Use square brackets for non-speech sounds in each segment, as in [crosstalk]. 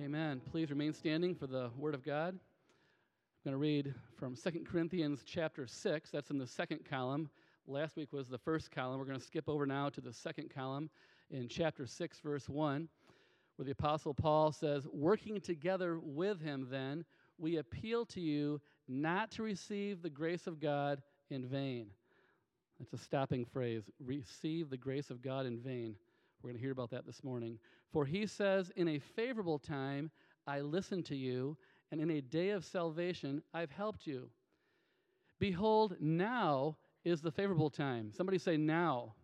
Amen. Please remain standing for the Word of God. I'm going to read from 2 Corinthians chapter 6. That's in the second column. Last week was the first column. We're going to skip over now to the second column in chapter 6, verse 1, where the Apostle Paul says, Working together with him, then, we appeal to you not to receive the grace of God in vain. That's a stopping phrase. Receive the grace of God in vain. We're going to hear about that this morning. For he says, In a favorable time I listened to you, and in a day of salvation I've helped you. Behold, now is the favorable time. Somebody say, Now.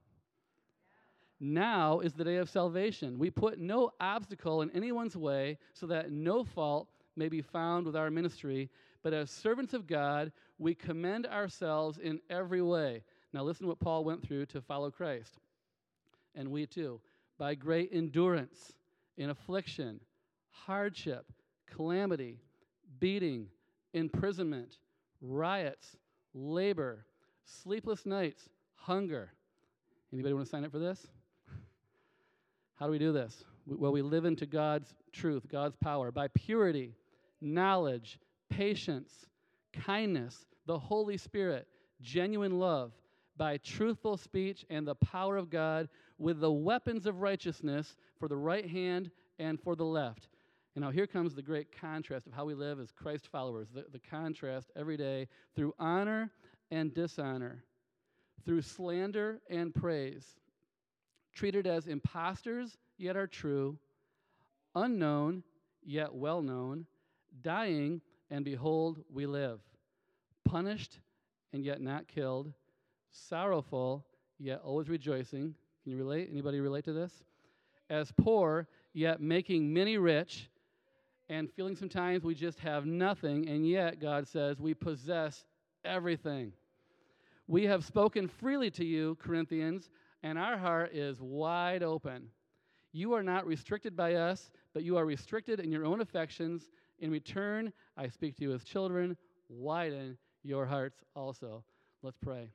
Now is the day of salvation. We put no obstacle in anyone's way so that no fault may be found with our ministry, but as servants of God, we commend ourselves in every way. Now, listen to what Paul went through to follow Christ. And we too by great endurance in affliction, hardship, calamity, beating, imprisonment, riots, labor, sleepless nights, hunger. Anybody want to sign up for this? How do we do this? Well, we live into God's truth, God's power, by purity, knowledge, patience, kindness, the Holy Spirit, genuine love, by truthful speech and the power of God with the weapons of righteousness for the right hand and for the left. And now here comes the great contrast of how we live as Christ followers the, the contrast every day through honor and dishonor, through slander and praise, treated as impostors yet are true, unknown yet well known, dying and behold we live, punished and yet not killed sorrowful, yet always rejoicing. Can you relate? Anybody relate to this? As poor, yet making many rich, and feeling sometimes we just have nothing, and yet God says we possess everything. We have spoken freely to you, Corinthians, and our heart is wide open. You are not restricted by us, but you are restricted in your own affections. In return, I speak to you as children. Widen your hearts also. Let's pray.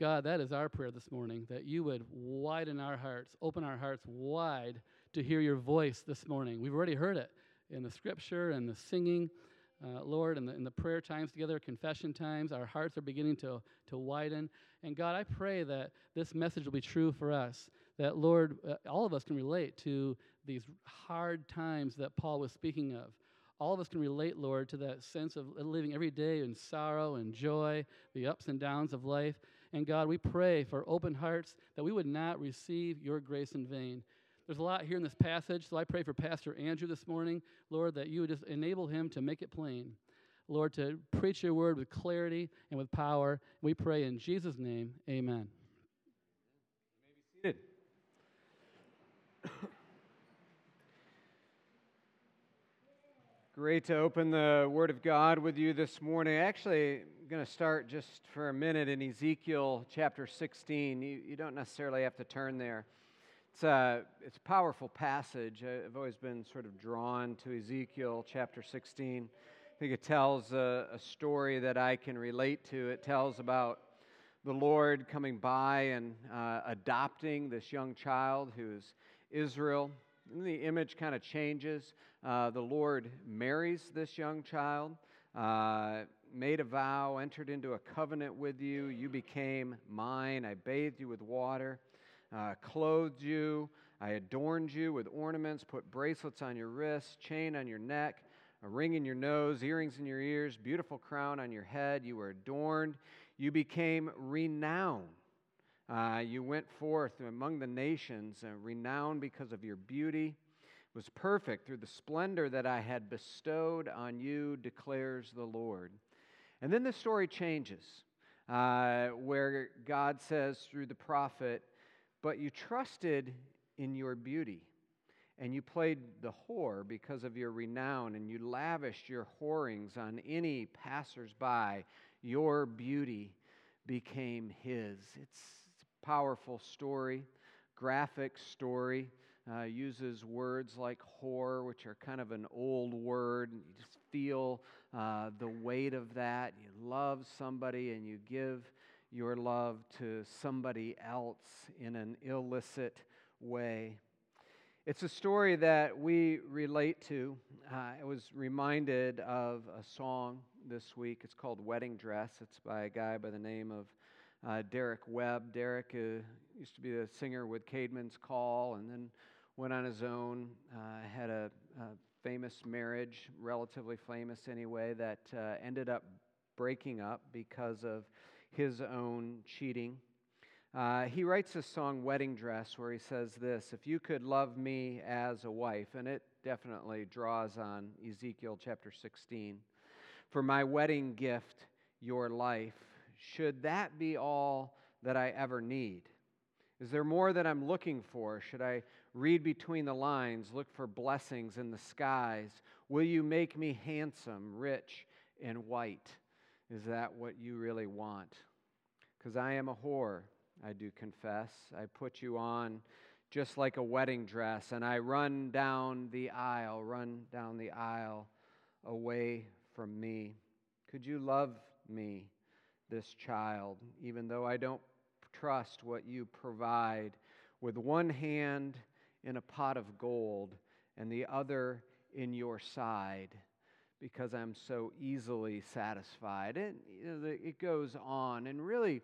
God, that is our prayer this morning, that you would widen our hearts, open our hearts wide to hear your voice this morning. We've already heard it in the scripture and the singing, uh, Lord, and the, the prayer times together, confession times. Our hearts are beginning to, to widen. And God, I pray that this message will be true for us, that, Lord, uh, all of us can relate to these hard times that Paul was speaking of all of us can relate, Lord, to that sense of living every day in sorrow and joy, the ups and downs of life. And God, we pray for open hearts that we would not receive your grace in vain. There's a lot here in this passage, so I pray for Pastor Andrew this morning, Lord, that you would just enable him to make it plain. Lord, to preach your word with clarity and with power. We pray in Jesus' name, amen. You may be seated. [coughs] Great to open the Word of God with you this morning. Actually, going to start just for a minute in Ezekiel chapter 16. You, you don't necessarily have to turn there. It's a, it's a powerful passage. I've always been sort of drawn to Ezekiel chapter 16. I think it tells a, a story that I can relate to. It tells about the Lord coming by and uh, adopting this young child who's Israel. And the image kind of changes. Uh, the Lord marries this young child. Uh, made a vow, entered into a covenant with you. You became mine. I bathed you with water, uh, clothed you. I adorned you with ornaments, put bracelets on your wrists, chain on your neck, a ring in your nose, earrings in your ears, beautiful crown on your head. You were adorned. You became renowned. Uh, you went forth among the nations, uh, renowned because of your beauty. Was perfect through the splendor that I had bestowed on you, declares the Lord. And then the story changes, uh, where God says through the prophet, But you trusted in your beauty, and you played the whore because of your renown, and you lavished your whorings on any passersby. Your beauty became his. It's, a powerful story, graphic story. Uh, uses words like whore, which are kind of an old word. You just feel uh, the weight of that. You love somebody and you give your love to somebody else in an illicit way. It's a story that we relate to. Uh, I was reminded of a song this week. It's called Wedding Dress. It's by a guy by the name of uh, Derek Webb. Derek uh, used to be a singer with Caedmon's Call and then went on his own, uh, had a, a, famous marriage, relatively famous anyway, that uh, ended up breaking up because of his own cheating. Uh, he writes a song, Wedding Dress, where he says this If you could love me as a wife, and it definitely draws on Ezekiel chapter 16, for my wedding gift, your life, should that be all that I ever need? Is there more that I'm looking for? Should I read between the lines, look for blessings in the skies? Will you make me handsome, rich, and white? Is that what you really want? Because I am a whore I do confess. I put you on just like a wedding dress, and I run down the aisle, run down the aisle away from me. Could you love me, this child, even though I don't trust what you provide, with one hand in a pot of gold and the other in your side? Because I'm so easily satisfied. It, it goes on. And really,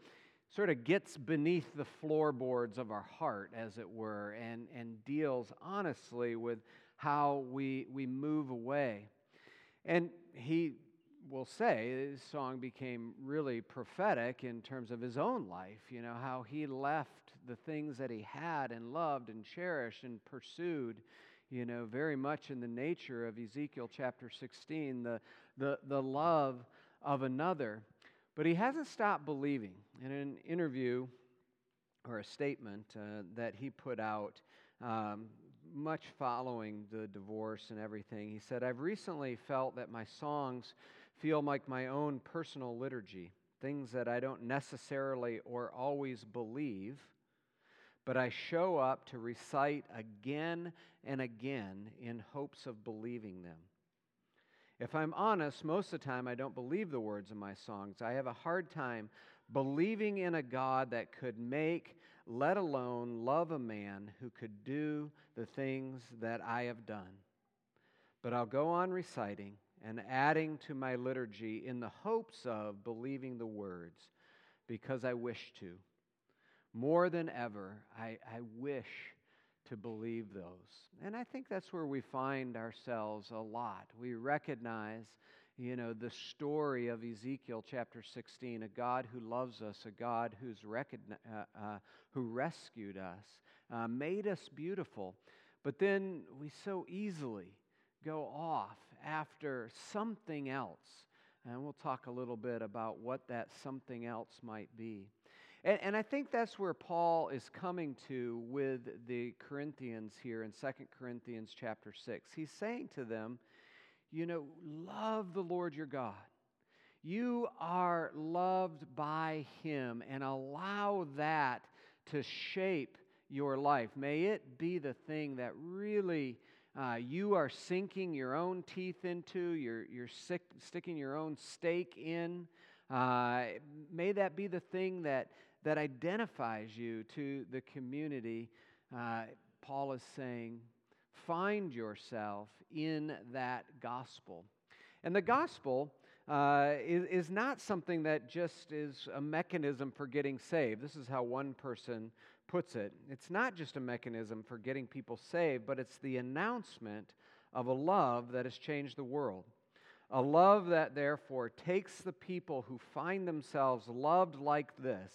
sort of gets beneath the floorboards of our heart, as it were, and, and deals honestly with how we, we move away. And he will say his song became really prophetic in terms of his own life, you know, how he left the things that he had and loved and cherished and pursued, you know, very much in the nature of Ezekiel chapter 16, the, the, the love of another. But he hasn't stopped believing. In an interview or a statement uh, that he put out, um, much following the divorce and everything, he said, I've recently felt that my songs feel like my own personal liturgy, things that I don't necessarily or always believe, but I show up to recite again and again in hopes of believing them. If I'm honest, most of the time I don't believe the words of my songs. I have a hard time believing in a God that could make, let alone love a man who could do the things that I have done. But I'll go on reciting and adding to my liturgy in the hopes of believing the words because I wish to. More than ever, I, I wish to believe those. And I think that's where we find ourselves a lot. We recognize, you know, the story of Ezekiel chapter 16, a God who loves us, a God who's recogni- uh, uh, who rescued us, uh, made us beautiful. But then we so easily go off after something else. And we'll talk a little bit about what that something else might be. And, and I think that's where Paul is coming to with the Corinthians here in 2 Corinthians chapter 6. He's saying to them, you know, love the Lord your God. You are loved by him and allow that to shape your life. May it be the thing that really uh, you are sinking your own teeth into, you're, you're sick, sticking your own stake in. Uh, may that be the thing that, that identifies you to the community, uh, Paul is saying, find yourself in that gospel. And the gospel uh, is, is not something that just is a mechanism for getting saved. This is how one person puts it. It's not just a mechanism for getting people saved, but it's the announcement of a love that has changed the world. A love that therefore takes the people who find themselves loved like this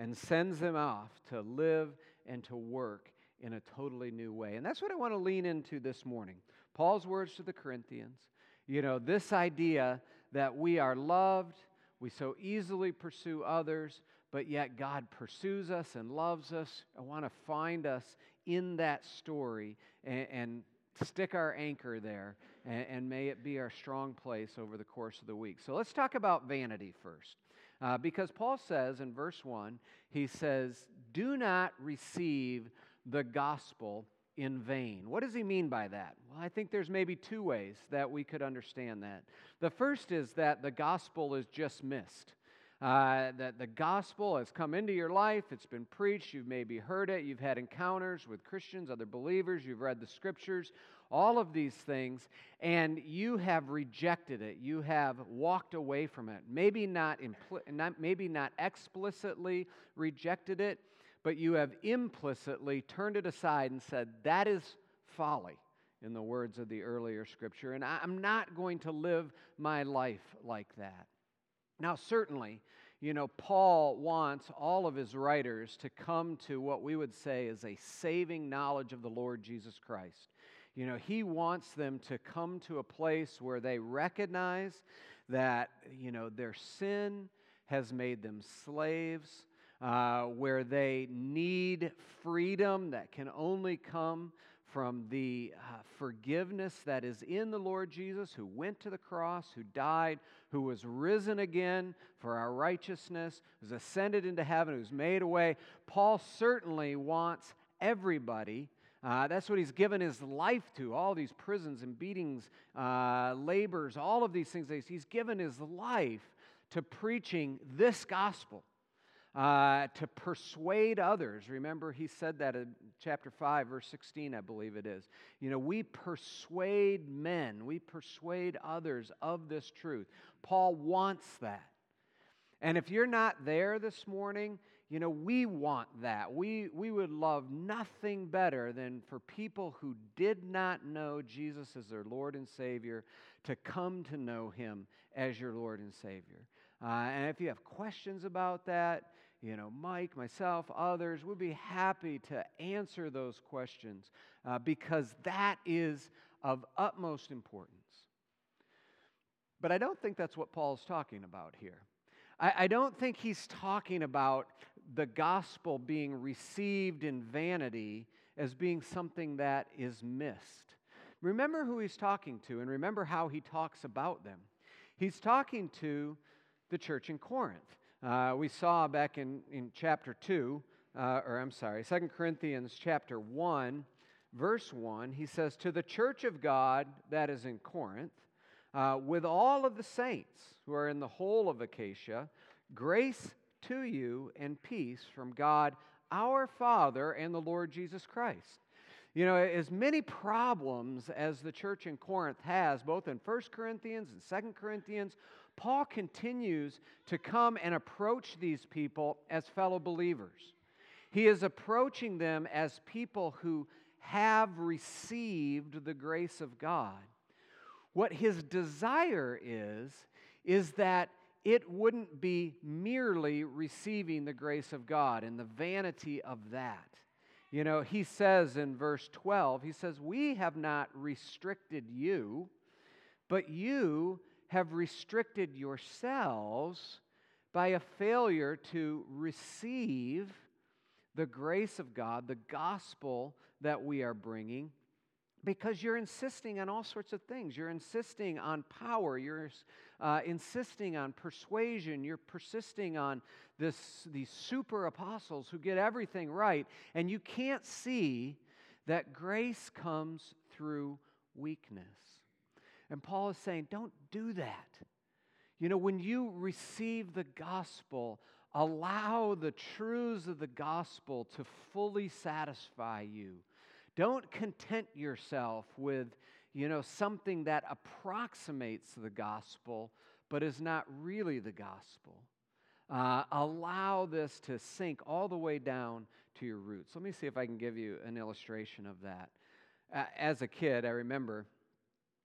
and sends them off to live and to work in a totally new way. And that's what I want to lean into this morning. Paul's words to the Corinthians. You know, this idea that we are loved, we so easily pursue others, but yet God pursues us and loves us. I want to find us in that story and, and stick our anchor there, and, and, may it be our strong place over the course of the week. So let's talk about vanity first. Uh, because Paul says in verse 1, he says, Do not receive the gospel in vain. What does he mean by that? Well, I think there's maybe two ways that we could understand that. The first is that the gospel is just missed. uh, that the gospel has come into your life, it's been preached, you've maybe heard it, you've had encounters with Christians, other believers, you've read the scriptures, all of these things, and you have rejected it. You have walked away from it. Maybe not, impl- not, maybe not explicitly rejected it, but you have implicitly turned it aside and said, That is folly, in the words of the earlier scripture, and I'm not going to live my life like that. Now, certainly, you know, Paul wants all of his writers to come to what we would say is a saving knowledge of the Lord Jesus Christ. You know, he wants them to come to a place where they recognize that, you know, their sin has made them slaves, uh, where they need freedom that can only come from the uh, forgiveness that is in the Lord Jesus, who went to the cross, who died, who was risen again for our righteousness, who's ascended into heaven, who's made a way. Paul certainly wants everybody uh, that's what he's given his life to all these prisons and beatings, uh, labors, all of these things. He's given his life to preaching this gospel, uh, to persuade others. Remember, he said that in chapter 5, verse 16, I believe it is. You know, we persuade men, we persuade others of this truth. Paul wants that. And if you're not there this morning, you know, we want that. We, we would love nothing better than for people who did not know Jesus as their Lord and Savior to come to know Him as your Lord and Savior. Uh, and if you have questions about that, you know, Mike, myself, others, we'd be happy to answer those questions uh, because that is of utmost importance. But I don't think that's what Paul's talking about here. I, I don't think he's talking about the gospel being received in vanity as being something that is missed. Remember who he's talking to and remember how he talks about them. He's talking to the church in Corinth. Uh, we saw back in, in chapter 2, uh, or I'm sorry, 2 Corinthians chapter 1, verse 1, he says, To the church of God that is in Corinth, uh, with all of the saints who are in the whole of Achaia, grace to you and peace from God our Father and the Lord Jesus Christ. You know, as many problems as the church in Corinth has, both in 1 Corinthians and 2 Corinthians, Paul continues to come and approach these people as fellow believers. He is approaching them as people who have received the grace of God. What his desire is, is that it wouldn't be merely receiving the grace of God and the vanity of that. You know, he says in verse 12, he says, We have not restricted you, but you have restricted yourselves by a failure to receive the grace of God, the gospel that we are bringing, because you're insisting on all sorts of things. You're insisting on power. You're uh, insisting on persuasion. You're persisting on this, these super apostles who get everything right. And you can't see that grace comes through weakness. And Paul is saying, don't do that. You know, when you receive the gospel, allow the truths of the gospel to fully satisfy you. Don't content yourself with, you know, something that approximates the gospel but is not really the gospel. Uh, allow this to sink all the way down to your roots. Let me see if I can give you an illustration of that. Uh, as a kid, I remember,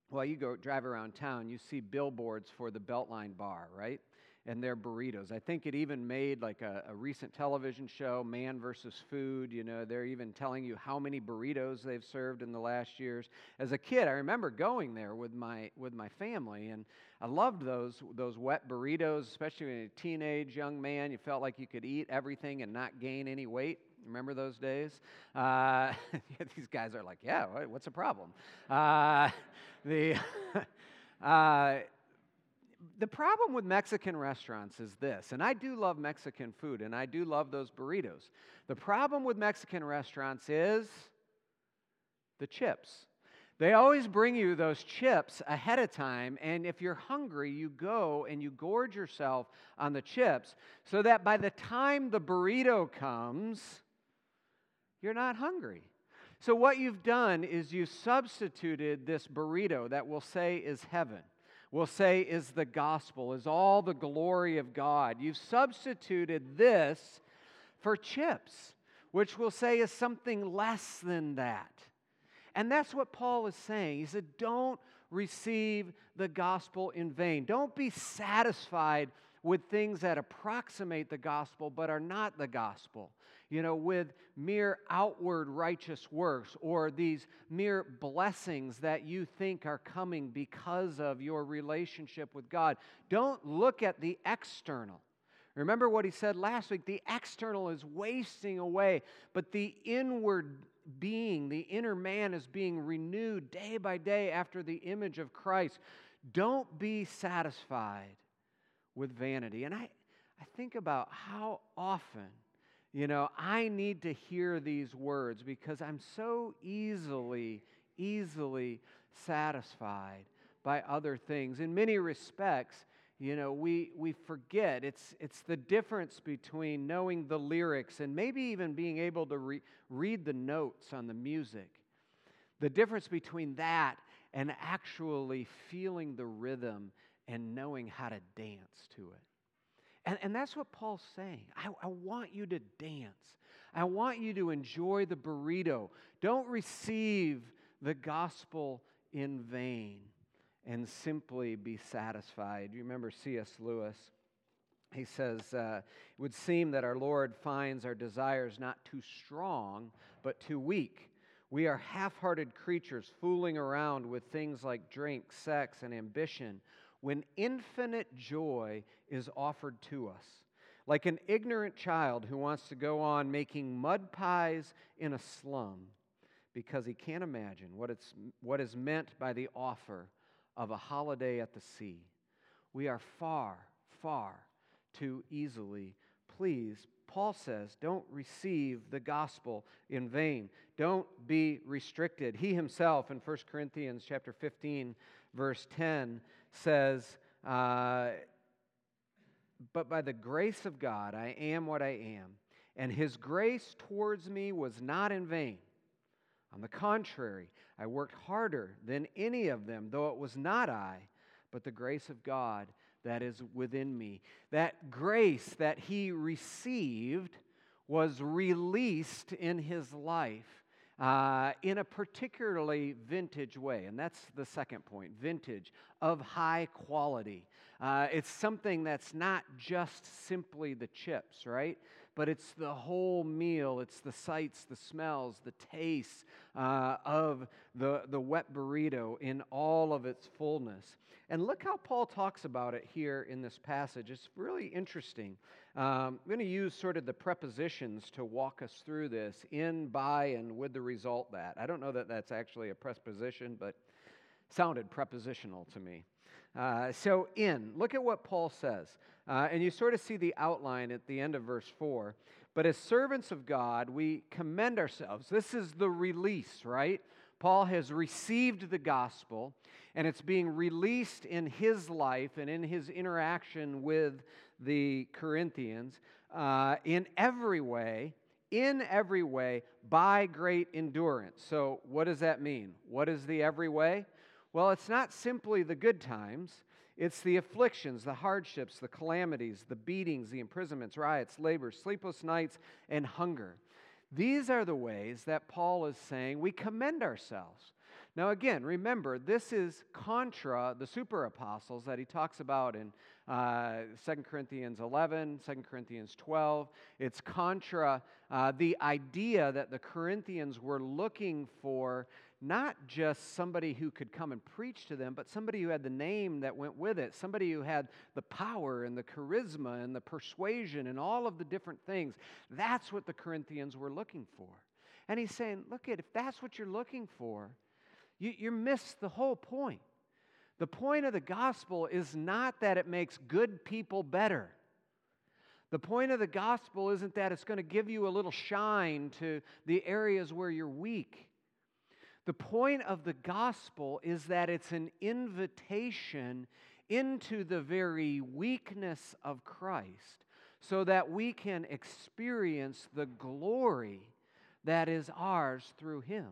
well, you go drive around town, you see billboards for the Beltline bar, right? And their burritos. I think it even made like a, a, recent television show, Man versus Food. You know, they're even telling you how many burritos they've served in the last years. As a kid, I remember going there with my with my family, and I loved those those wet burritos, especially when you're a teenage young man. You felt like you could eat everything and not gain any weight. Remember those days? Uh, [laughs] these guys are like, yeah, what's the problem? Uh, [laughs] the [laughs] uh, the problem with Mexican restaurants is this, and I do love Mexican food and I do love those burritos. The problem with Mexican restaurants is the chips. They always bring you those chips ahead of time, and if you're hungry, you go and you gorge yourself on the chips so that by the time the burrito comes, you're not hungry. So, what you've done is you substituted this burrito that we'll say is heaven, we'll say is the gospel, is all the glory of God. You've substituted this for chips, which we'll say is something less than that. And that's what Paul is saying. He said, Don't receive the gospel in vain. Don't be satisfied with things that approximate the gospel but are not the gospel. You know, with mere outward righteous works or these mere blessings that you think are coming because of your relationship with God. Don't look at the external. Remember what he said last week the external is wasting away, but the inward being, the inner man is being renewed day by day after the image of Christ. Don't be satisfied with vanity. And I, I think about how often, you know, I need to hear these words because I'm so easily, easily satisfied by other things. In many respects, you know, we, we forget. It's, it's the difference between knowing the lyrics and maybe even being able to re- read the notes on the music. The difference between that and actually feeling the rhythm and knowing how to dance to it. And, and that's what Paul's saying. I, I want you to dance. I want you to enjoy the burrito. Don't receive the gospel in vain and simply be satisfied. You remember C.S. Lewis? He says, uh, It would seem that our Lord finds our desires not too strong, but too weak. We are half hearted creatures fooling around with things like drink, sex, and ambition when infinite joy is offered to us. Like an ignorant child who wants to go on making mud pies in a slum because he can't imagine what, it's, what is meant by the offer of a holiday at the sea. We are far, far too easily pleased. Paul says, don't receive the gospel in vain. Don't be restricted. He himself in 1 Corinthians chapter 15, verse 10 says, uh, But by the grace of God I am what I am, and his grace towards me was not in vain. On the contrary, I worked harder than any of them, though it was not I, but the grace of God that is within me. That grace that he received was released in his life uh, in a particularly vintage way. And that's the second point vintage, of high quality. Uh, it's something that's not just simply the chips, right? But it's the whole meal. It's the sights, the smells, the tastes uh, of the, the wet burrito in all of its fullness. And look how Paul talks about it here in this passage. It's really interesting. Um, I'm going to use sort of the prepositions to walk us through this in, by, and with the result that. I don't know that that's actually a preposition, but sounded prepositional to me. Uh, so, in, look at what Paul says. Uh, and you sort of see the outline at the end of verse 4. But as servants of God, we commend ourselves. This is the release, right? Paul has received the gospel, and it's being released in his life and in his interaction with the Corinthians uh, in every way, in every way, by great endurance. So, what does that mean? What is the every way? Well, it's not simply the good times. It's the afflictions, the hardships, the calamities, the beatings, the imprisonments, riots, labor, sleepless nights, and hunger. These are the ways that Paul is saying we commend ourselves. Now, again, remember, this is contra the super apostles that he talks about in uh, 2 Corinthians 11, 2 Corinthians 12. It's contra uh, the idea that the Corinthians were looking for not just somebody who could come and preach to them, but somebody who had the name that went with it, somebody who had the power and the charisma and the persuasion and all of the different things. That's what the Corinthians were looking for. And he's saying, look at if that's what you're looking for, you, you missed the whole point. The point of the gospel is not that it makes good people better. The point of the gospel isn't that it's going to give you a little shine to the areas where you're weak. The point of the gospel is that it's an invitation into the very weakness of Christ so that we can experience the glory that is ours through him.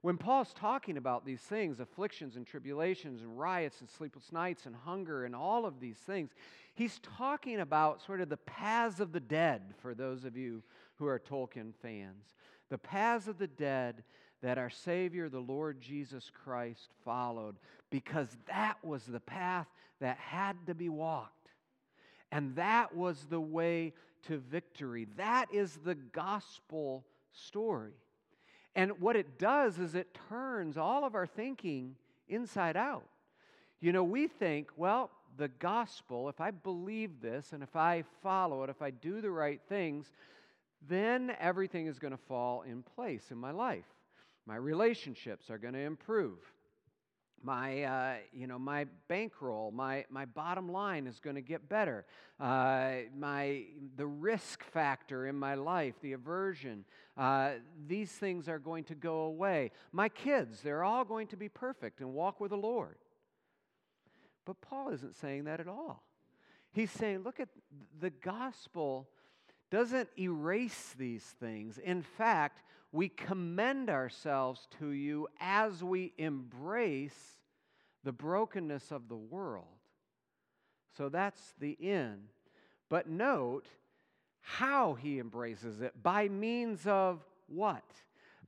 When Paul's talking about these things, afflictions and tribulations and riots and sleepless nights and hunger and all of these things, he's talking about sort of the paths of the dead for those of you who are Tolkien fans. The paths of the dead that our Savior, the Lord Jesus Christ, followed because that was the path that had to be walked. And that was the way to victory. That is the gospel story. And what it does is it turns all of our thinking inside out. You know, we think, well, the gospel, if I believe this and if I follow it, if I do the right things, then everything is going to fall in place in my life. My relationships are going to improve. My uh, you know my bankroll my my bottom line is going to get better. Uh, my the risk factor in my life the aversion uh, these things are going to go away. My kids they're all going to be perfect and walk with the lord. But paul isn't saying that at all. He's saying look at the gospel doesn't erase these things. In fact we commend ourselves to you as we embrace the brokenness of the world. So that's the in. But note how he embraces it by means of what?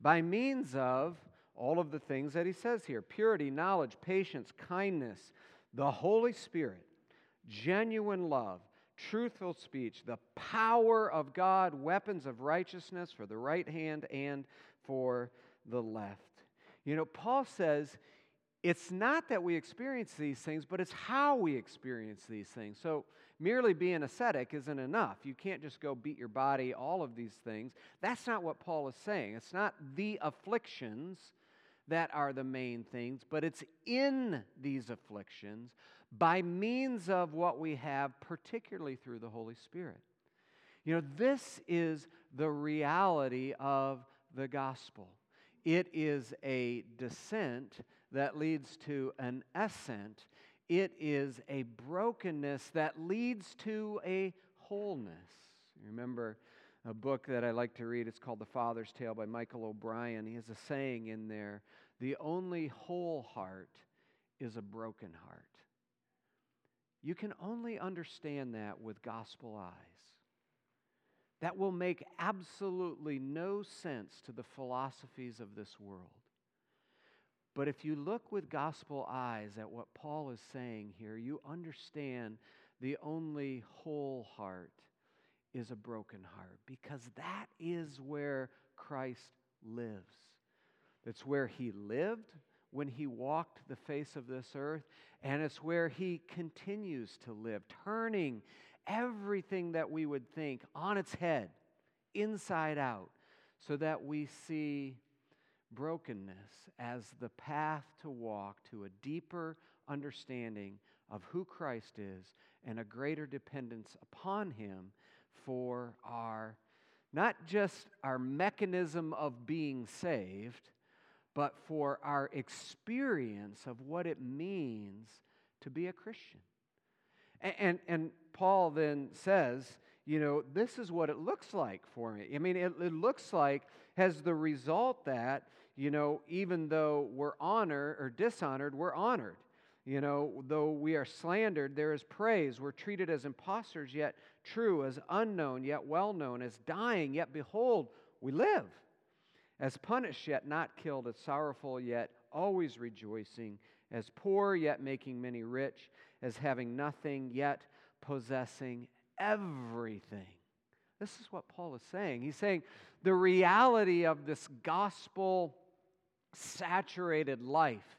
By means of all of the things that he says here purity, knowledge, patience, kindness, the Holy Spirit, genuine love, truthful speech, the power of God, weapons of righteousness for the right hand and for the left. You know, Paul says it's not that we experience these things, but it's how we experience these things. So, merely being ascetic isn't enough. You can't just go beat your body, all of these things. That's not what Paul is saying. It's not the afflictions that are the main things, but it's in these afflictions by means of what we have, particularly through the Holy Spirit. You know, this is the reality of the gospel. It is a descent that leads to an ascent. It is a brokenness that leads to a wholeness. Remember a book that I like to read? It's called The Father's Tale by Michael O'Brien. He has a saying in there The only whole heart is a broken heart. You can only understand that with gospel eyes. That will make absolutely no sense to the philosophies of this world. But if you look with gospel eyes at what Paul is saying here, you understand the only whole heart is a broken heart because that is where Christ lives. That's where he lived when he walked the face of this earth, and it's where he continues to live, turning everything that we would think on its head, inside out, so that we see brokenness as the path to walk to a deeper understanding of who Christ is and a greater dependence upon Him for our, not just our mechanism of being saved, but for our experience of what it means to be a Christian. And, and, and, Paul then says, you know, this is what it looks like for me. I mean, it, it looks like, has the result that you know, even though we're honored or dishonored, we're honored. You know, though we are slandered, there is praise. We're treated as impostors, yet true, as unknown, yet well known, as dying, yet behold, we live. As punished, yet not killed, as sorrowful, yet always rejoicing, as poor, yet making many rich, as having nothing, yet possessing everything. This is what Paul is saying. He's saying the reality of this gospel saturated life,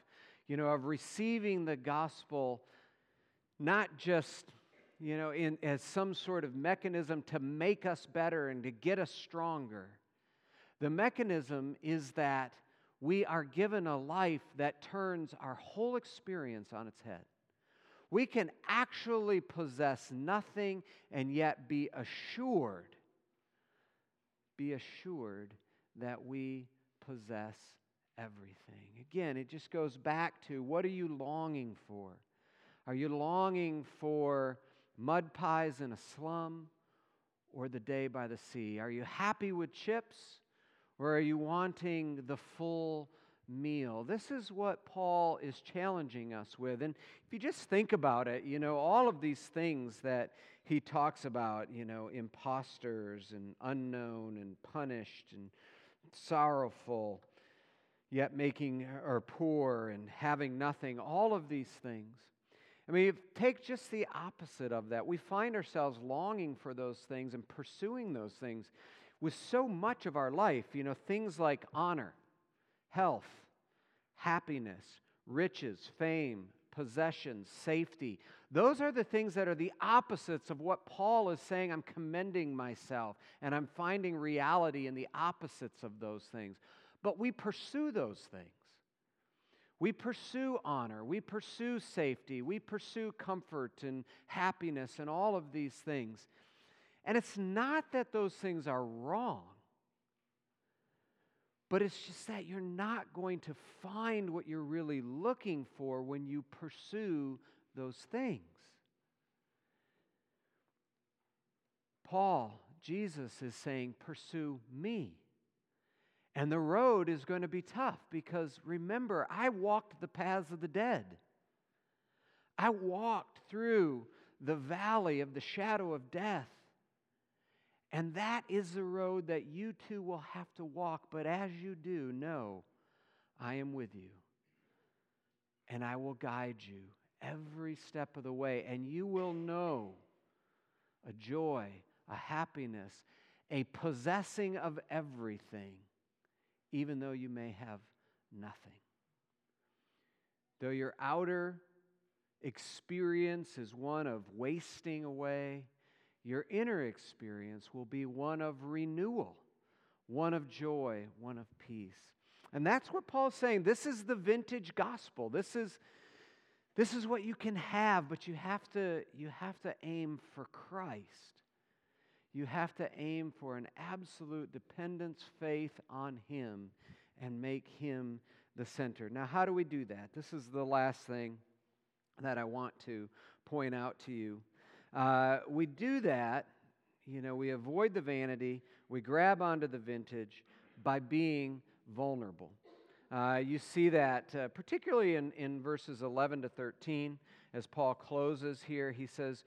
you know, of receiving the gospel not just, you know, in, as some sort of mechanism to make us better and to get us stronger. The mechanism is that we are given a life that turns our whole experience on its head. We can actually possess nothing and yet be assured, be assured that we possess everything. Again, it just goes back to what are you longing for? Are you longing for mud pies in a slum or the day by the sea? Are you happy with chips or are you wanting the full meal? This is what Paul is challenging us with. And if you just think about it, you know, all of these things that he talks about, you know, imposters and unknown and punished and sorrowful, yet making or poor and having nothing, all of these things. I mean, take just the opposite of that. We find ourselves longing for those things and pursuing those things with so much of our life, you know, things like honor, health, happiness, riches, fame, possessions, safety. Those are the things that are the opposites of what Paul is saying. I'm commending myself and I'm finding reality in the opposites of those things. But we pursue those things. We pursue honor, we pursue safety, we pursue comfort and happiness and all of these things. And it's not that those things are wrong, but it's just that you're not going to find what you're really looking for when you pursue those things. Paul, Jesus, is saying, Pursue me. And the road is going to be tough because remember, I walked the paths of the dead. I walked through the valley of the shadow of death. And that is the road that you too will have to walk. But as you do, know I am with you. And I will guide you every step of the way. And you will know a joy, a happiness, a possessing of everything even though you may have nothing. Though your outer experience is one of wasting away, your inner experience will be one of renewal, one of joy, one of peace. And that's what Paul's saying. This is the vintage gospel. This is, this is what you can have, but you have to, you have to aim for Christ. You have to aim for an absolute dependence, faith on Him, and make Him the center. Now, how do we do that? This is the last thing that I want to point out to you. Uh, we do that, you know, we avoid the vanity, we grab onto the vintage by being vulnerable. Uh, you see that uh, particularly in, in verses 11 to 13, as Paul closes here. He says,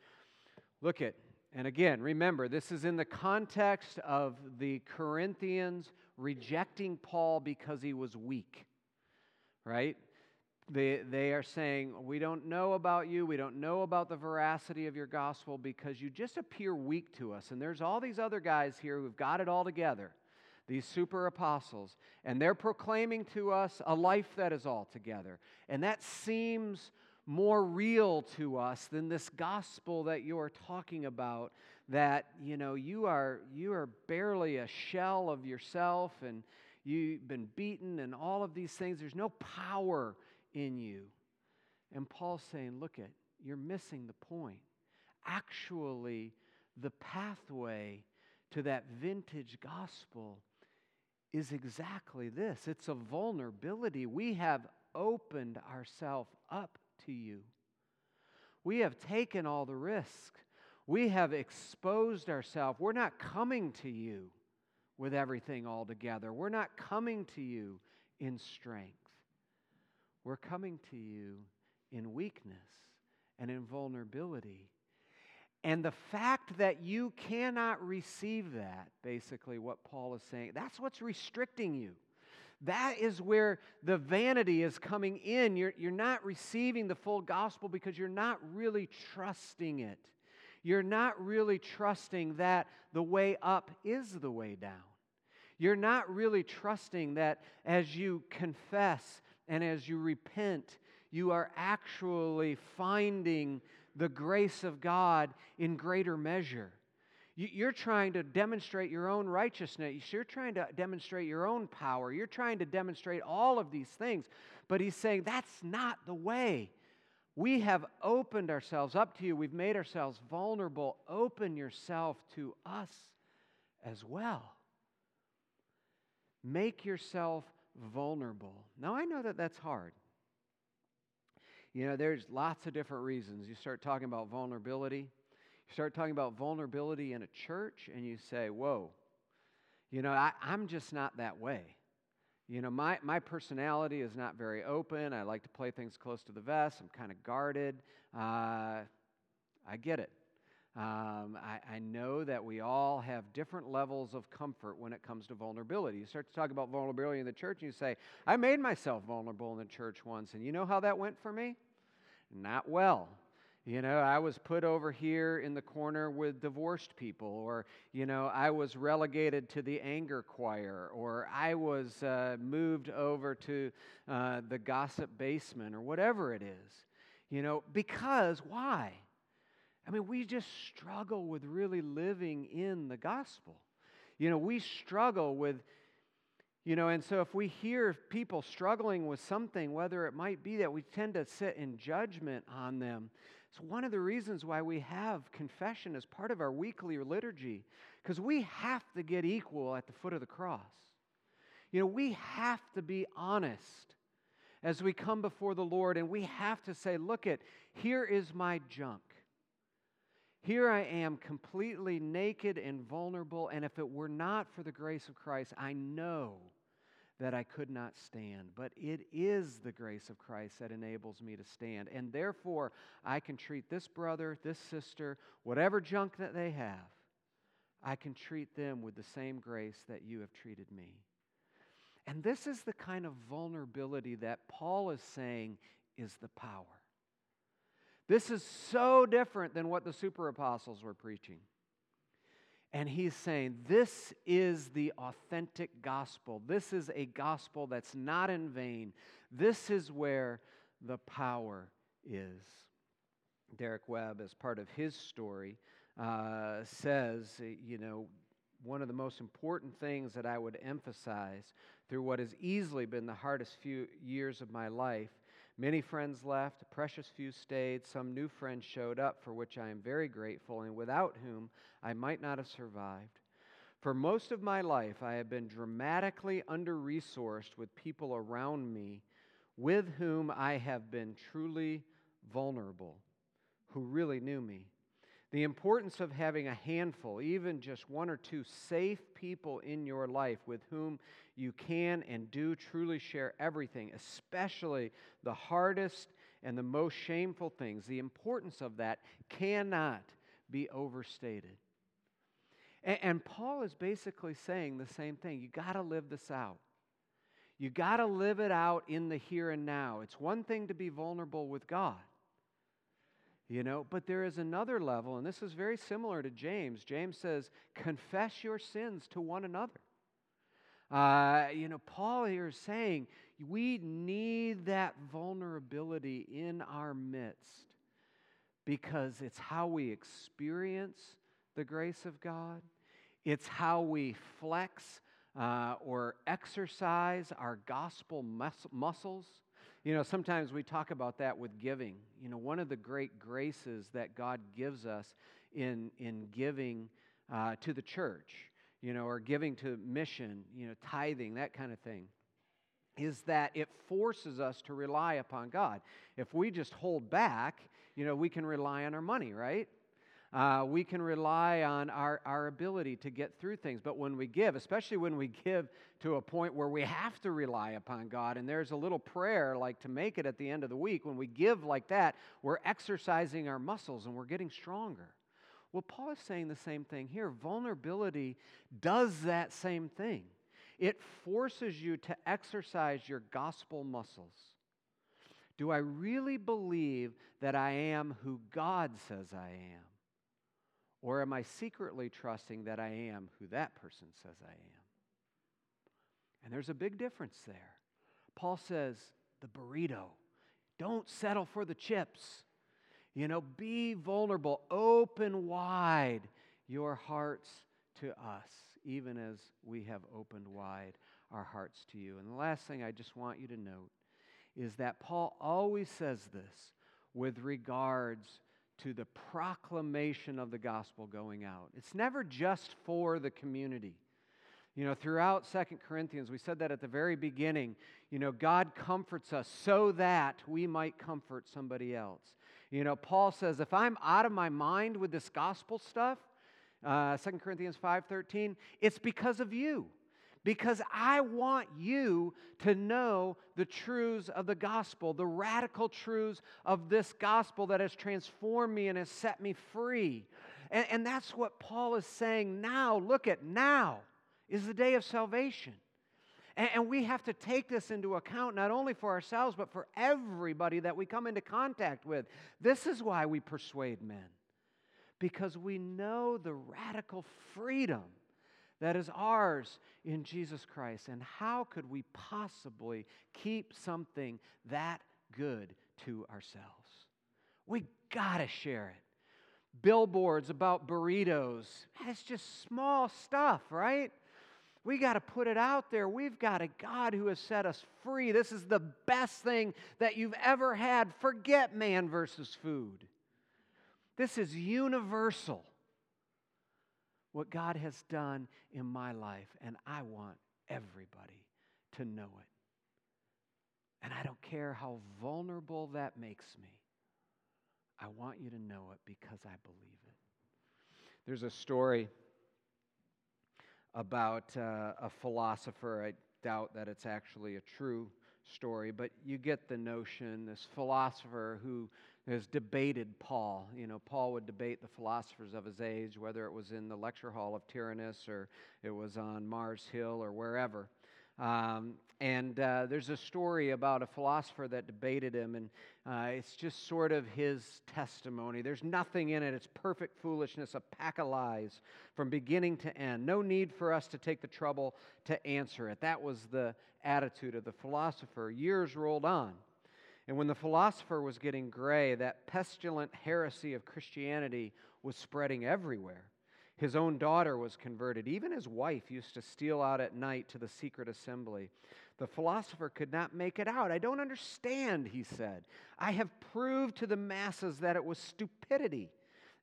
Look at, and again, remember, this is in the context of the Corinthians rejecting Paul because he was weak, right? They, they are saying, We don't know about you. We don't know about the veracity of your gospel because you just appear weak to us. And there's all these other guys here who've got it all together, these super apostles, and they're proclaiming to us a life that is all together. And that seems more real to us than this gospel that you're talking about that you know you are you are barely a shell of yourself and you've been beaten and all of these things there's no power in you and paul's saying look at you're missing the point actually the pathway to that vintage gospel is exactly this it's a vulnerability we have opened ourselves up to you. We have taken all the risk. We have exposed ourselves. We're not coming to you with everything all together. We're not coming to you in strength. We're coming to you in weakness and in vulnerability. And the fact that you cannot receive that, basically, what Paul is saying, that's what's restricting you. That is where the vanity is coming in. You're, you're not receiving the full gospel because you're not really trusting it. You're not really trusting that the way up is the way down. You're not really trusting that as you confess and as you repent, you are actually finding the grace of God in greater measure. You're trying to demonstrate your own righteousness. You're trying to demonstrate your own power. You're trying to demonstrate all of these things. But he's saying that's not the way. We have opened ourselves up to you. We've made ourselves vulnerable. Open yourself to us as well. Make yourself vulnerable. Now, I know that that's hard. You know, there's lots of different reasons. You start talking about vulnerability, you start talking about vulnerability in a church, and you say, Whoa, you know, I, I'm just not that way. You know, my, my personality is not very open. I like to play things close to the vest. I'm kind of guarded. Uh, I get it. Um, I, I, know that we all have different levels of comfort when it comes to vulnerability. You start to talk about vulnerability in the church, and you say, I made myself vulnerable in the church once, and you know how that went for me? Not well. You know, I was put over here in the corner with divorced people, or, you know, I was relegated to the anger choir, or I was uh, moved over to uh, the gossip basement, or whatever it is. You know, because why? I mean, we just struggle with really living in the gospel. You know, we struggle with, you know, and so if we hear people struggling with something, whether it might be that we tend to sit in judgment on them, it's one of the reasons why we have confession as part of our weekly liturgy, because we have to get equal at the foot of the cross. You know, we have to be honest as we come before the Lord, and we have to say, look at, here is my junk. Here I am completely naked and vulnerable, and if it were not for the grace of Christ, I know that I could not stand. But it is the grace of Christ that enables me to stand. And therefore, I can treat this brother, this sister, whatever junk that they have, I can treat them with the same grace that you have treated me. And this is the kind of vulnerability that Paul is saying is the power. This is so different than what the super apostles were preaching. And he's saying, This is the authentic gospel. This is a gospel that's not in vain. This is where the power is. Derek Webb, as part of his story, uh, says, you know, one of the most important things that I would emphasize through what has easily been the hardest few years of my life Many friends left, precious few stayed, some new friends showed up, for which I am very grateful, and without whom I might not have survived. For most of my life, I have been dramatically under resourced with people around me with whom I have been truly vulnerable, who really knew me. The importance of having a handful, even just one or two safe people in your life with whom you can and do truly share everything, especially the hardest and the most shameful things. The importance of that cannot be overstated. And, and Paul is basically saying the same thing. You got to live this out. You got to live it out in the here and now. It's one thing to be vulnerable with God. You know, but there is another level, and this is very similar to James. James says, confess your sins to one another. Uh, you know, Paul here is saying we need that vulnerability in our midst because it's how we experience the grace of God, it's how we flex uh, or exercise our gospel mus- muscles. You know, sometimes we talk about that with giving. You know, one of the great graces that God gives us in, in giving uh, to the church you know, or giving to mission, you know, tithing, that kind of thing, is that it forces us to rely upon God. If we just hold back, you know, we can rely on our money, right? Uh, we can rely on our, our ability to get through things. But when we give, especially when we give to a point where we have to rely upon God, and there's a little prayer like to make it at the end of the week, when we give like that, we're exercising our muscles and we're getting stronger. Well, Paul is saying the same thing here. Vulnerability does that same thing, it forces you to exercise your gospel muscles. Do I really believe that I am who God says I am? Or am I secretly trusting that I am who that person says I am? And there's a big difference there. Paul says, the burrito. Don't settle for the chips. You know, be vulnerable, open wide your hearts to us, even as we have opened wide our hearts to you. And the last thing I just want you to note is that Paul always says this with regards to the proclamation of the gospel going out. It's never just for the community. You know, throughout Second Corinthians, we said that at the very beginning, you know, God comforts us so that we might comfort somebody else. You know, Paul says, if I'm out of my mind with this gospel stuff, uh, 2 Corinthians 5.13, it's because of you. Because I want you to know the truths of the gospel, the radical truths of this gospel that has transformed me and has set me free. And, and that's what Paul is saying now. Look at now is the day of salvation. And, and we have to take this into account not only for ourselves, but for everybody that we come into contact with. This is why we persuade men, because we know the radical freedom that is ours in Jesus Christ. And how could we possibly keep something that good to ourselves? We got to share it. Billboards about burritos, it's just small stuff, right? We got to put it out there. We've got a God who has set us free. This is the best thing that you've ever had. Forget man versus food. This is universal. What God has done in my life, and I want everybody to know it. And I don't care how vulnerable that makes me. I want you to know it because I believe it. There's a story about uh, a philosopher. I doubt that it's actually a true story, but you get the notion. This philosopher who has debated Paul. You know, Paul would debate the philosophers of his age, whether it was in the lecture hall of Tyrannus or it was on Mars Hill or wherever. Um, and uh, there's a story about a philosopher that debated him, and uh, it's just sort of his testimony. There's nothing in it. It's perfect foolishness, a pack of lies from beginning to end. No need for us to take the trouble to answer it. That was the attitude of the philosopher. Years rolled on. And when the philosopher was getting gray, that pestilent heresy of Christianity was spreading everywhere. His own daughter was converted. Even his wife used to steal out at night to the secret assembly. The philosopher could not make it out. I don't understand, he said. I have proved to the masses that it was stupidity.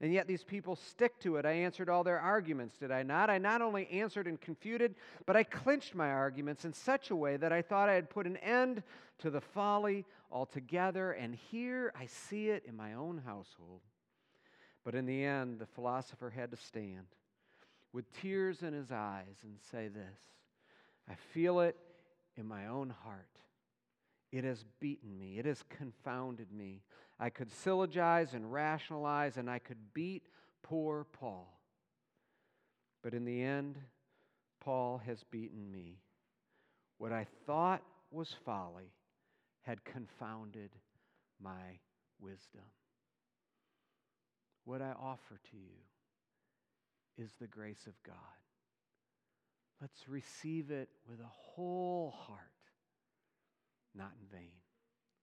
And yet these people stick to it. I answered all their arguments, did I not? I not only answered and confuted, but I clinched my arguments in such a way that I thought I had put an end to the folly altogether. And here I see it in my own household. But in the end, the philosopher had to stand with tears in his eyes and say this I feel it in my own heart. It has beaten me, it has confounded me. I could syllogize and rationalize, and I could beat poor Paul. But in the end, Paul has beaten me. What I thought was folly had confounded my wisdom. What I offer to you is the grace of God. Let's receive it with a whole heart, not in vain.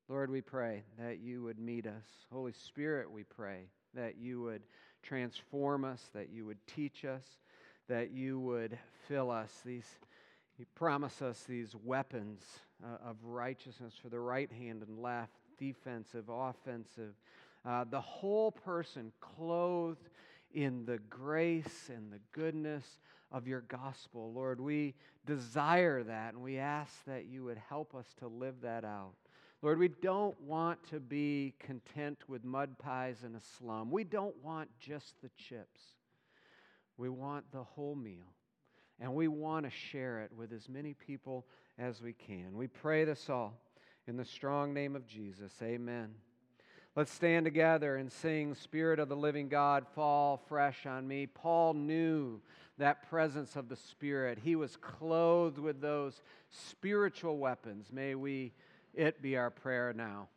Lord, we pray that you would meet us. Holy Spirit, we pray that you would transform us, that you would teach us, that you would fill us. These, you promise us these weapons uh, of righteousness for the right hand and left, defensive, offensive, uh, the whole person clothed in the grace and the goodness of your gospel. Lord, we desire that and we ask that you would help us to live that out. Lord, we don't want to be content with mud pies in a slum. We don't want just the chips. We want the whole meal. And we want to share it with as many people as we can. We pray this all in the strong name of Jesus. Amen. Let's stand together and sing, Spirit of the living God, fall fresh on me. Paul knew that presence of the Spirit. He was clothed with those spiritual weapons. May we, it be our prayer now.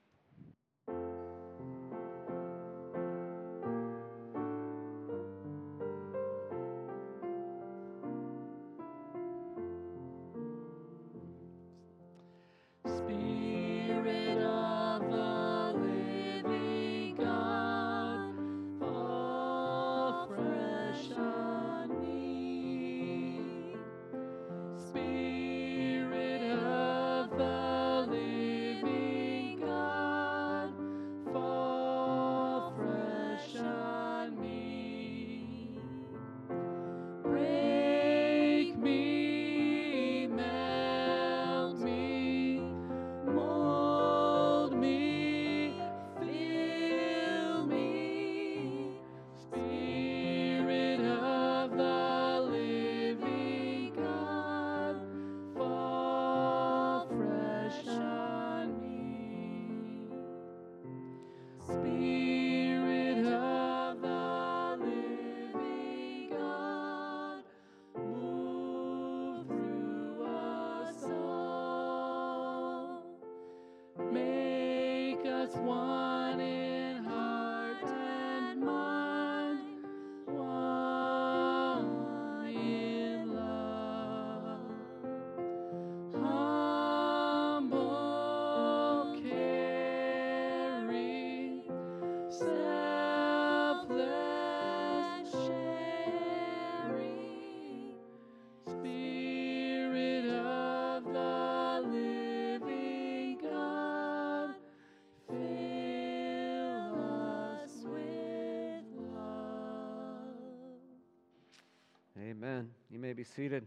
May be seated.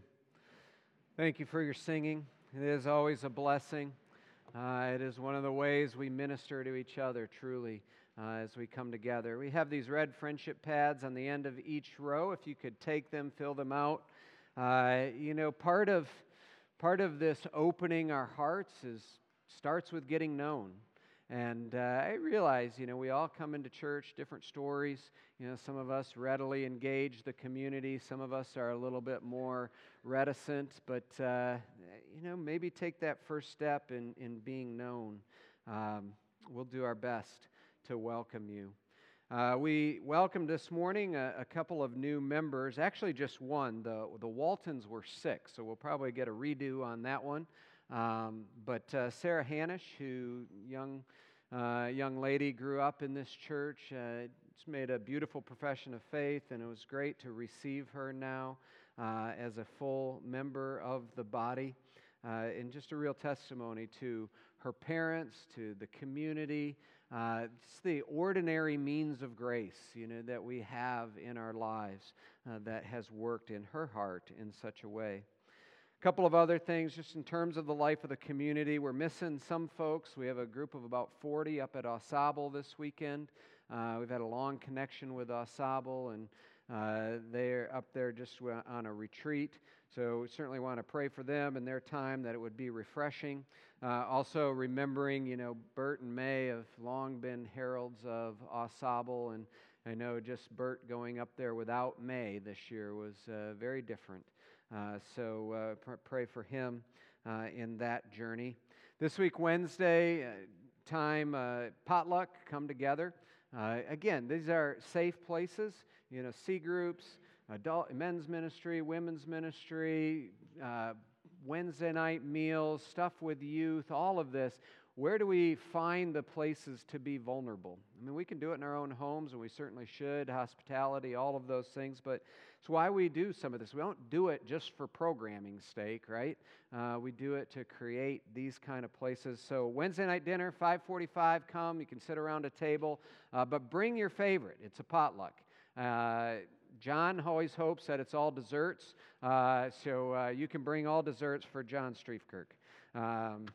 Thank you for your singing. It is always a blessing. Uh, it is one of the ways we minister to each other truly uh, as we come together. We have these red friendship pads on the end of each row. If you could take them, fill them out. Uh, you know, part of part of this opening our hearts is starts with getting known. And uh, I realize, you know, we all come into church, different stories. You know, some of us readily engage the community, some of us are a little bit more reticent, but, uh, you know, maybe take that first step in, in being known. Um, we'll do our best to welcome you. Uh, we welcomed this morning a, a, couple of new members, actually, just one. The, the Waltons were six, so we'll probably get a redo on that one. Um, but uh, Sarah Hanish, who young uh, young lady grew up in this church, uh, made a beautiful profession of faith, and it was great to receive her now uh, as a full member of the body, uh, and just a real testimony to her parents, to the community. Uh, it's the ordinary means of grace, you know, that we have in our lives uh, that has worked in her heart in such a way. Couple of other things, just in terms of the life of the community. We're missing some folks. We have a group of about 40 up at Sable this weekend. Uh, we've had a long connection with Sable, and uh, they're up there just on a retreat. So we certainly want to pray for them and their time that it would be refreshing. Uh, also remembering, you know, Bert and May have long been heralds of Sable, and I know just Bert going up there without May this year was uh, very different. Uh, so uh, pr- pray for him uh, in that journey. This week, Wednesday, time potluck, come together. again, these are safe places, you know, C groups, adult men's ministry, women's ministry, Wednesday night meals, stuff with youth, all of this where do we find the places to be vulnerable? I mean, we can do it in our own homes, and we certainly should, hospitality, all of those things, but it's why we do some of this. We don't do it just for programming's sake, right? Uh, we do it to create these kind of places. So Wednesday night dinner, 5:45, come. You can sit around a table, uh, but bring your favorite. It's a potluck. Uh, John always hopes that it's all desserts, uh, so uh, you can bring all desserts for John Streefkerk. Um,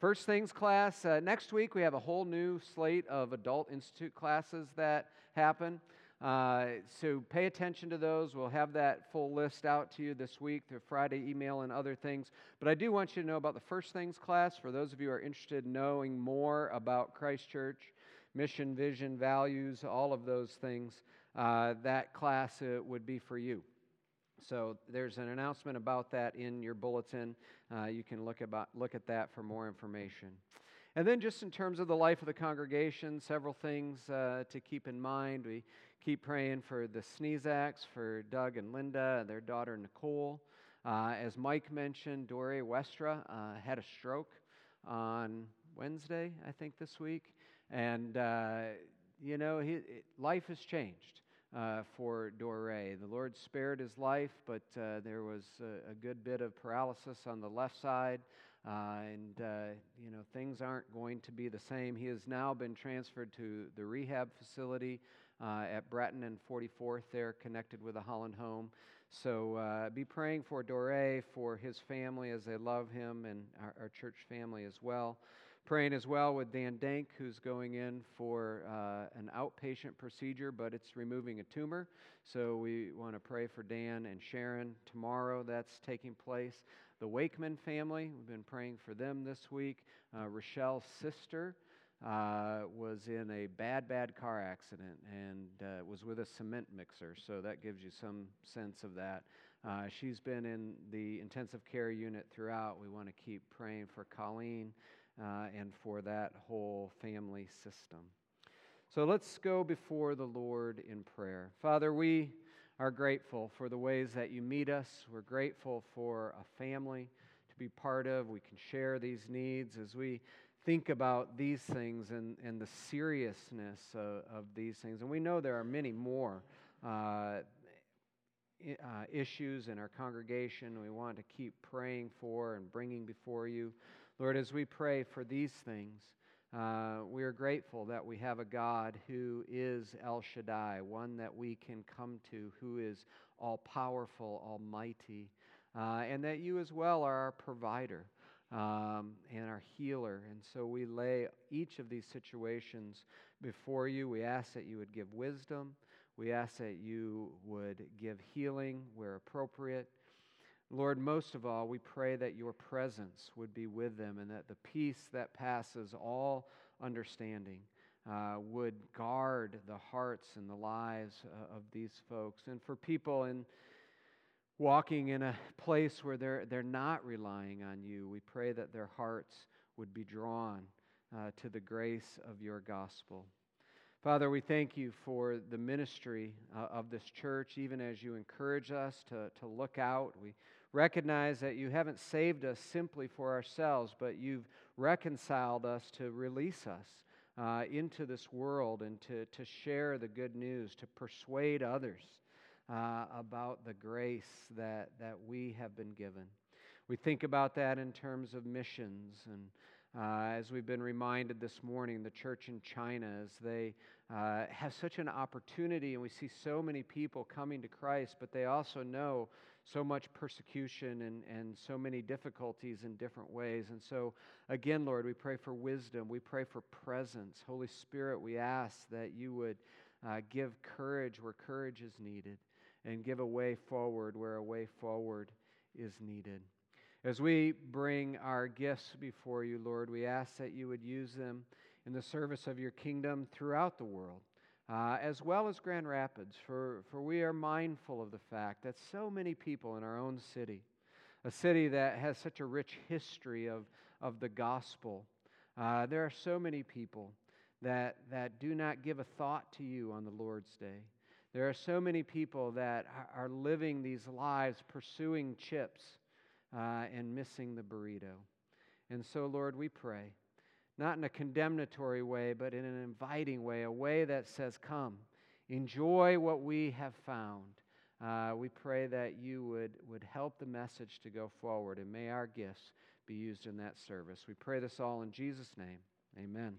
First Things class, uh, next week we have a whole new slate of Adult Institute classes that happen. Uh, so pay attention to those. We'll have that full list out to you this week through Friday email and other things. But I do want you to know about the First Things class for those of you who are interested in knowing more about Christ Church, mission, vision, values, all of those things. Uh, that class uh, would be for you. So there's an announcement about that in your bulletin. Uh, you can look, about, look at that for more information. And then, just in terms of the life of the congregation, several things uh, to keep in mind. We keep praying for the Sneezaks, for Doug and Linda, and their daughter Nicole. Uh, as Mike mentioned, Dore Westra uh, had a stroke on Wednesday, I think, this week. And, uh, you know, he, life has changed uh, for Dore. The Lord spared his life, but uh, there was a, a, good bit of paralysis on the left side. Uh, and, uh, you know, things aren't going to be the same. He has now been transferred to the rehab facility uh, at Breton and 44th there, connected with the Holland home. So uh, be praying for Dore, for his family as they love him, and our, our church family as well. Praying as well with Dan Dank, who's going in for uh, an outpatient procedure, but it's removing a tumor. So we want to pray for Dan and Sharon. Tomorrow that's taking place. The Wakeman family, we've been praying for them this week. Uh, Rochelle's sister uh, was in a bad, bad car accident and uh, was with a cement mixer. So that gives you some sense of that. Uh, she's been in the intensive care unit throughout. We want to keep praying for Colleen uh, and for that whole family system. So let's go before the Lord in prayer. Father, we are grateful for the ways that you meet us. We're grateful for a family to be part of. We can share these needs as we think about these things and, and the seriousness of, of these things. And we know there are many more uh, uh, issues in our congregation we want to keep praying for and bringing before you. Lord, as we pray for these things, uh, we are grateful that we have a God who is El Shaddai, one that we can come to, who is all powerful, almighty, uh, and that you as well are our provider um, and our healer. And so we lay each of these situations before you. We ask that you would give wisdom. We ask that you would give healing where appropriate. Lord, most of all, we pray that your presence would be with them and that the peace that passes all understanding uh, would guard the hearts and the lives uh, of these folks. And for people in walking in a place where they're, they're not relying on you. We pray that their hearts would be drawn uh, to the grace of your gospel. Father, we thank you for the ministry uh, of this church, even as you encourage us to, to look out. We recognize that you haven't saved us simply for ourselves, but you've reconciled us to release us uh, into this world and to, to share the good news, to persuade others uh, about the grace that, that we have been given. We think about that in terms of missions. And uh, as we've been reminded this morning, the church in China, as they uh, have such an opportunity, and we see so many people coming to Christ, but they also know so much persecution and, and so many difficulties in different ways. And so, again, Lord, we pray for wisdom. We pray for presence. Holy Spirit, we ask that you would uh, give courage where courage is needed and give a way forward where a way forward is needed. As we bring our gifts before you, Lord, we ask that you would use them in the service of your kingdom throughout the world, uh, as well as Grand Rapids, for, for we are mindful of the fact that so many people in our own city, a city that has such a rich history of, of the gospel, uh, there are so many people that, that do not give a thought to you on the Lord's day. There are so many people that are living these lives pursuing chips uh, and missing the burrito. And so, Lord, we pray, not in a condemnatory way, but in an inviting way, a way that says, Come, enjoy what we have found. Uh, we pray that you would, would help the message to go forward, and may our gifts be used in that service. We pray this all in Jesus' name. Amen.